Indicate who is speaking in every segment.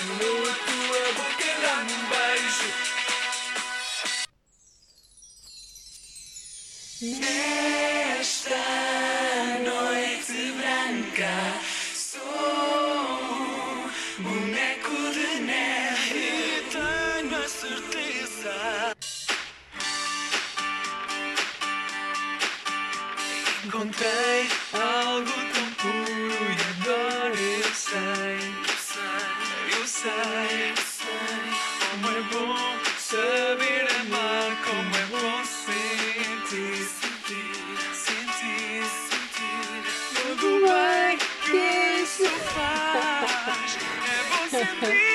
Speaker 1: tua boca dá-me um beijo. Nesta noite branca sou boneco de neve e tenho a certeza Encontrei algo tão É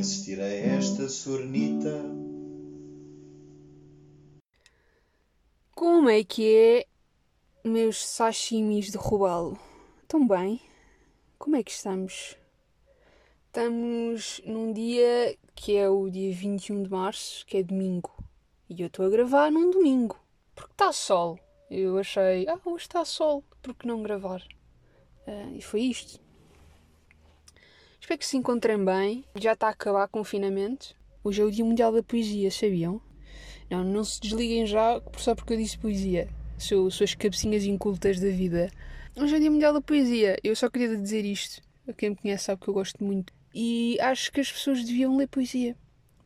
Speaker 2: assistir a esta sornita.
Speaker 3: Como é que é, meus sashimis de robalo? Tão bem? Como é que estamos? Estamos num dia que é o dia 21 de março, que é domingo. E eu estou a gravar num domingo. Porque está sol. Eu achei, ah, hoje está sol, por que não gravar? Ah, e foi isto. Espero que se encontrem bem. Já está a acabar confinamento. Hoje é o Dia Mundial da Poesia, sabiam? Não, não se desliguem já só porque eu disse poesia. Sou, suas cabecinhas incultas da vida. Hoje é o Dia Mundial da Poesia. Eu só queria dizer isto. Quem me conhece sabe que eu gosto muito. E acho que as pessoas deviam ler poesia.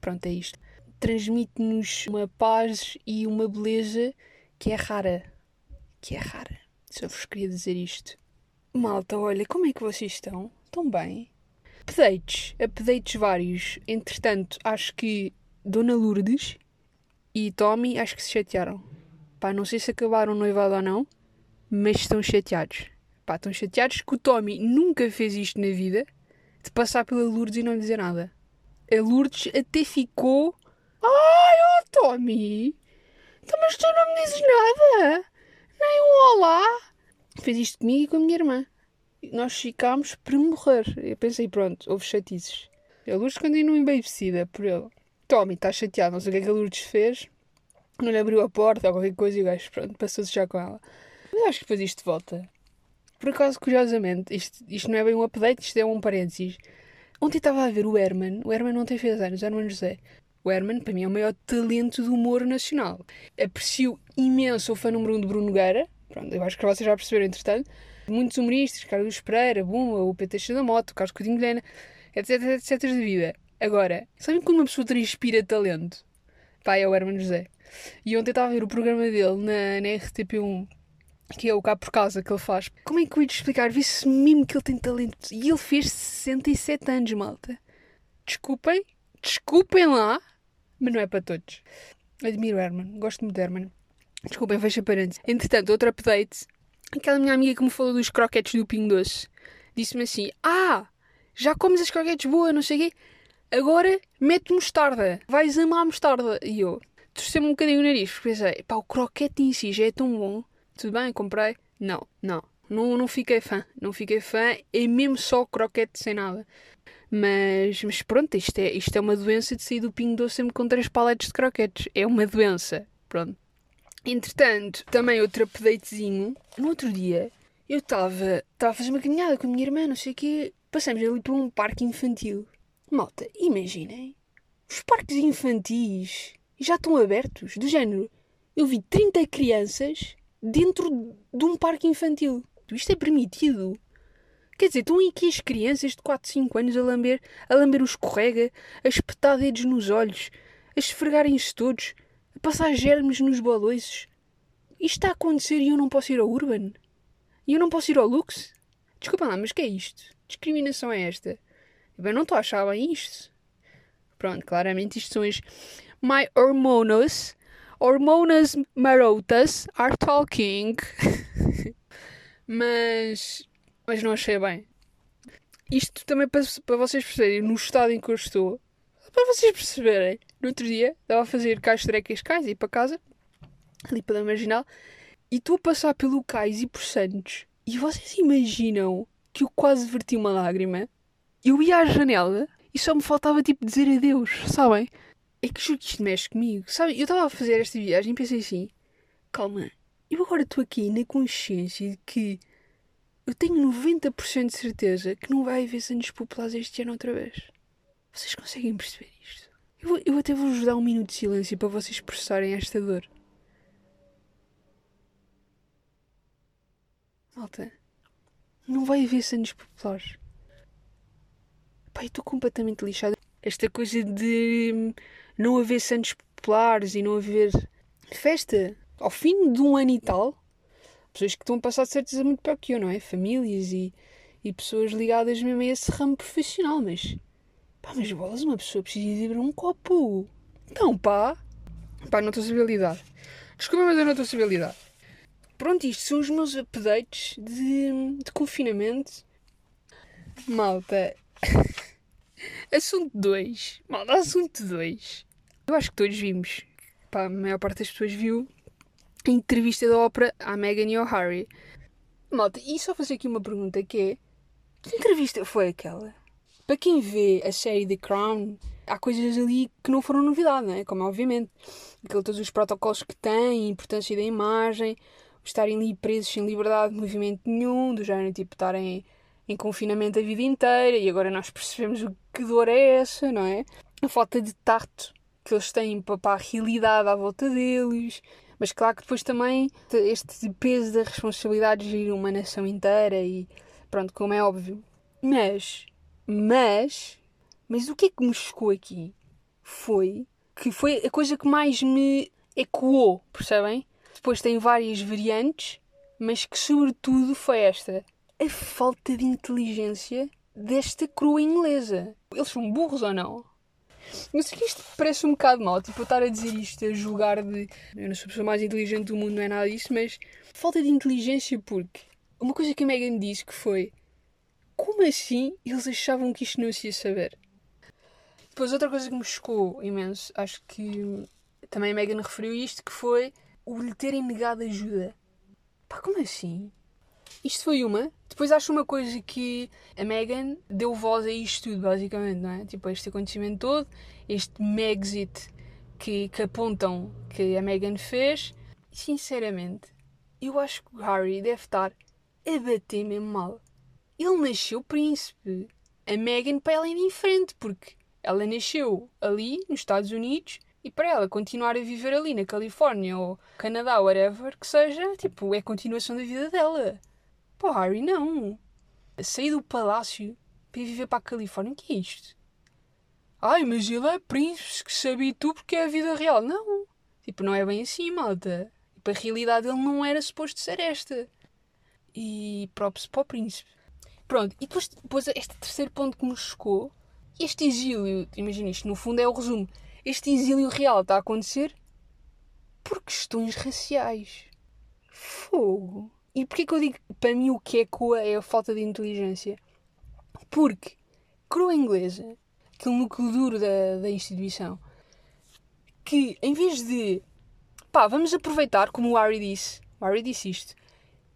Speaker 3: Pronto, é isto. Transmite-nos uma paz e uma beleza que é rara. Que é rara. Só vos queria dizer isto. Malta, olha, como é que vocês estão? Estão bem? Updates. Updates vários. Entretanto, acho que Dona Lourdes e Tommy acho que se chatearam. Pá, não sei se acabaram noivado ou não, mas estão chateados. Pá, estão chateados que o Tommy nunca fez isto na vida, de passar pela Lourdes e não lhe dizer nada. A Lourdes até ficou... Ai, oh Tommy! Então, mas tu não me dizes nada? Nem um olá? Fez isto comigo e com a minha irmã. Nós ficámos para morrer. Eu pensei, pronto, houve chatices. A Lourdes continua embebecida por ele. Tommy está chateado, não sei o que é que a Lourdes fez. Não lhe abriu a porta ou qualquer coisa e o gajo, pronto, passou-se já com ela. Mas acho que depois isto volta. Por acaso, curiosamente, isto, isto não é bem um update, isto é um parênteses. Ontem estava a ver o Herman, o Herman ontem fez anos, o Herman José. O Herman, para mim, é o maior talento do humor nacional. Aprecio imenso o fã número um de Bruno Nogueira. Pronto, eu acho que vocês já perceberam, entretanto. Muitos humoristas, Carlos Pereira, Bumba, o PT da Moto, Carlos Coutinho de Lena, etc, etc, da vida. Agora, sabem quando uma pessoa transpira talento? Pá, é o Herman José. E ontem estava a ver o programa dele na, na RTP1, que é o Cá por Casa que ele faz. Como é que eu ia te explicar? Vê-se mesmo que ele tem talento. E ele fez 67 anos, malta. Desculpem, desculpem lá, mas não é para todos. Admiro Herman, gosto muito de Herman. Desculpem, fecha parênteses. Entretanto, outro update. Aquela minha amiga que me falou dos croquetes do Pingo Doce disse-me assim: Ah, já comes as croquetes boas, não sei o quê. Agora mete mostarda. Vais amar mostarda. E eu torcei-me um bocadinho o nariz, porque pensei: pá, o croquete em si já é tão bom. Tudo bem, comprei. Não, não. Não, não fiquei fã. Não fiquei fã. É mesmo só croquete sem nada. Mas, mas pronto, isto é, isto é uma doença de sair do Pingo Doce sempre com três paletes de croquetes. É uma doença. Pronto. Entretanto, também outro updatezinho. No outro dia, eu estava a fazer uma caminhada com a minha irmã, não sei o quê. Passamos ali por um parque infantil. Malta, imaginem. Os parques infantis já estão abertos. Do género, eu vi 30 crianças dentro de um parque infantil. Isto é permitido. Quer dizer, estão aqui as crianças de 4, 5 anos a lamber, a lamber o escorrega, a espetar dedos nos olhos, a esfregarem-se todos, passar germes nos balões. Isto está a acontecer e eu não posso ir ao Urban? E eu não posso ir ao Lux? Desculpa lá, mas que é isto? Discriminação é esta? Eu não estou a achar bem isto. Pronto, claramente isto são as My Hormonos hormonas marotas are talking. mas, mas não achei bem. Isto também para, para vocês perceberem no estado em que eu estou. Para vocês perceberem. No outro dia, estava a fazer cais trecas cais e ir para casa, ali pela marginal, e estou a passar pelo cais e por Santos. E vocês imaginam que eu quase verti uma lágrima? Eu ia à janela e só me faltava tipo dizer adeus, sabem? É que juro que isto mexe comigo, sabem? Eu estava a fazer esta viagem e pensei assim: calma, eu agora estou aqui na consciência de que eu tenho 90% de certeza que não vai haver Santos Populares este ano outra vez. Vocês conseguem perceber isto? Eu, eu até vou-vos dar um minuto de silêncio para vocês processarem esta dor. Malta, não vai haver Santos Populares. Pai, estou completamente lixada. Esta coisa de hum, não haver Santos Populares e não haver festa ao fim de um ano e tal. Pessoas que estão a passar de certeza muito pior que eu, não é? Famílias e, e pessoas ligadas mesmo a esse ramo profissional, mas. Pá, mas bolas, uma pessoa precisa de beber um copo. Não, pá. Pá, não estou a saber lidar. Desculpa, mas eu não estou a saber lidar. Pronto, isto são os meus updates de, de confinamento. Malta. assunto 2. Malta, assunto 2. Eu acho que todos vimos. Pá, a maior parte das pessoas viu a entrevista da ópera à Meghan Harry. Malta, e só fazer aqui uma pergunta que é... Que entrevista foi aquela? Para quem vê a série The Crown, há coisas ali que não foram novidade, não é? Como obviamente. Aquele, todos os protocolos que têm, a importância da imagem, estarem ali presos sem liberdade de movimento nenhum, do género tipo estarem em confinamento a vida inteira e agora nós percebemos o que dor é essa, não é? A falta de tato que eles têm para a realidade à volta deles. Mas claro que depois também este peso da responsabilidade de gerir uma nação inteira e pronto, como é óbvio. Mas, mas, mas o que é que me chocou aqui foi que foi a coisa que mais me ecoou, percebem? Depois tem várias variantes, mas que sobretudo foi esta. A falta de inteligência desta crua inglesa. Eles são burros ou não? Eu sei que isto parece um bocado mal, tipo, eu estar a dizer isto, a julgar de. Eu não sou a pessoa mais inteligente do mundo, não é nada disso, mas. Falta de inteligência porque. Uma coisa que a Megan disse que foi. Como assim eles achavam que isto não se ia saber? Depois, outra coisa que me chocou imenso, acho que também a Megan referiu isto, que foi o lhe terem negado ajuda. Pá, como assim? Isto foi uma. Depois acho uma coisa que a Megan deu voz a isto tudo, basicamente, não é? Tipo, este acontecimento todo, este Megxit que, que apontam que a Megan fez. Sinceramente, eu acho que o Harry deve estar a bater mesmo mal. Ele nasceu príncipe. A Megan para ela é indiferente, porque ela nasceu ali, nos Estados Unidos, e para ela continuar a viver ali na Califórnia ou Canadá, whatever que seja, tipo, é a continuação da vida dela. Pô, Harry, não. Sair do palácio para ir viver para a Califórnia, o que é isto? Ai, mas ele é príncipe que sabia tu porque é a vida real. Não. Tipo, não é bem assim, malta. Tipo, a realidade dele não era suposto ser esta. E props para o príncipe. Pronto, e depois, depois este terceiro ponto que me chocou, este exílio, imagina isto, no fundo é o resumo, este exílio real está a acontecer por questões raciais. Fogo. E porquê que eu digo, para mim o que é coa é a falta de inteligência? Porque, coroa inglesa, aquele núcleo duro da, da instituição, que em vez de, pá, vamos aproveitar, como o Harry disse, o Harry disse isto,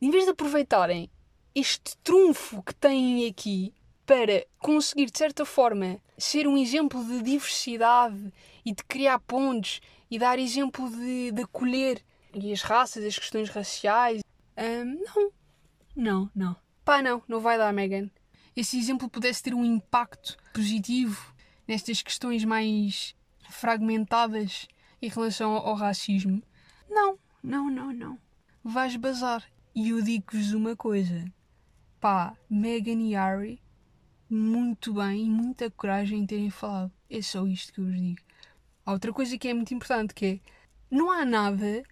Speaker 3: em vez de aproveitarem este trunfo que têm aqui para conseguir, de certa forma, ser um exemplo de diversidade e de criar pontes e dar exemplo de, de acolher e as raças, as questões raciais. Ahm, não, não, não. Pá, não, não vai dar, Megan. Esse exemplo pudesse ter um impacto positivo nestas questões mais fragmentadas em relação ao racismo. Não, não, não, não. Vais bazar. E eu digo-vos uma coisa. Pá, Megan e Harry, muito bem e muita coragem em terem falado. É só isto que eu vos digo. Há outra coisa que é muito importante que é, não há nada,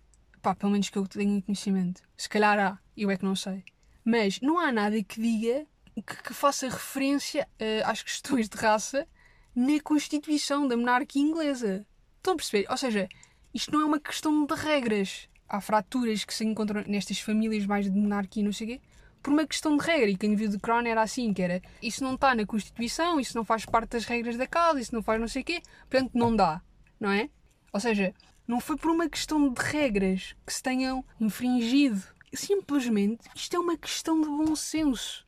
Speaker 3: pá, pelo menos que eu tenha conhecimento, se calhar há, eu é que não sei, mas não há nada que diga, que, que faça referência eh, às questões de raça na Constituição da monarquia inglesa. Estão a perceber? Ou seja, isto não é uma questão de regras. Há fraturas que se encontram nestas famílias mais de monarquia e não sei o quê, por uma questão de regra. E quem viu de Crown era assim, que era isso não está na Constituição, isso não faz parte das regras da casa, isso não faz não sei o quê, portanto não dá, não é? Ou seja, não foi por uma questão de regras que se tenham infringido. Simplesmente isto é uma questão de bom senso.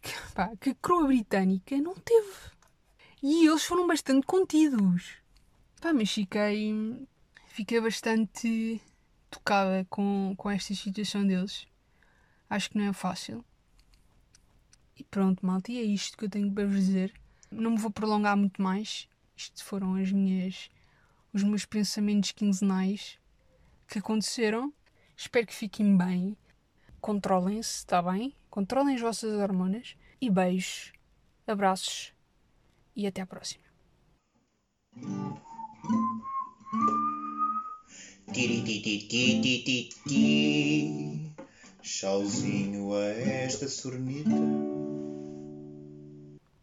Speaker 3: Que, pá, que a coroa britânica não teve. E eles foram bastante contidos. Pá, mas fiquei. Fiquei bastante tocada com, com esta situação deles. Acho que não é fácil. E pronto, malta, e é isto que eu tenho para vos dizer. Não me vou prolongar muito mais. Isto foram as minhas, os meus pensamentos quinzenais que aconteceram. Espero que fiquem bem. Controlem-se, está bem? Controlem as vossas hormonas. E beijos, abraços e até à próxima.
Speaker 2: Chauzinho a esta sornita.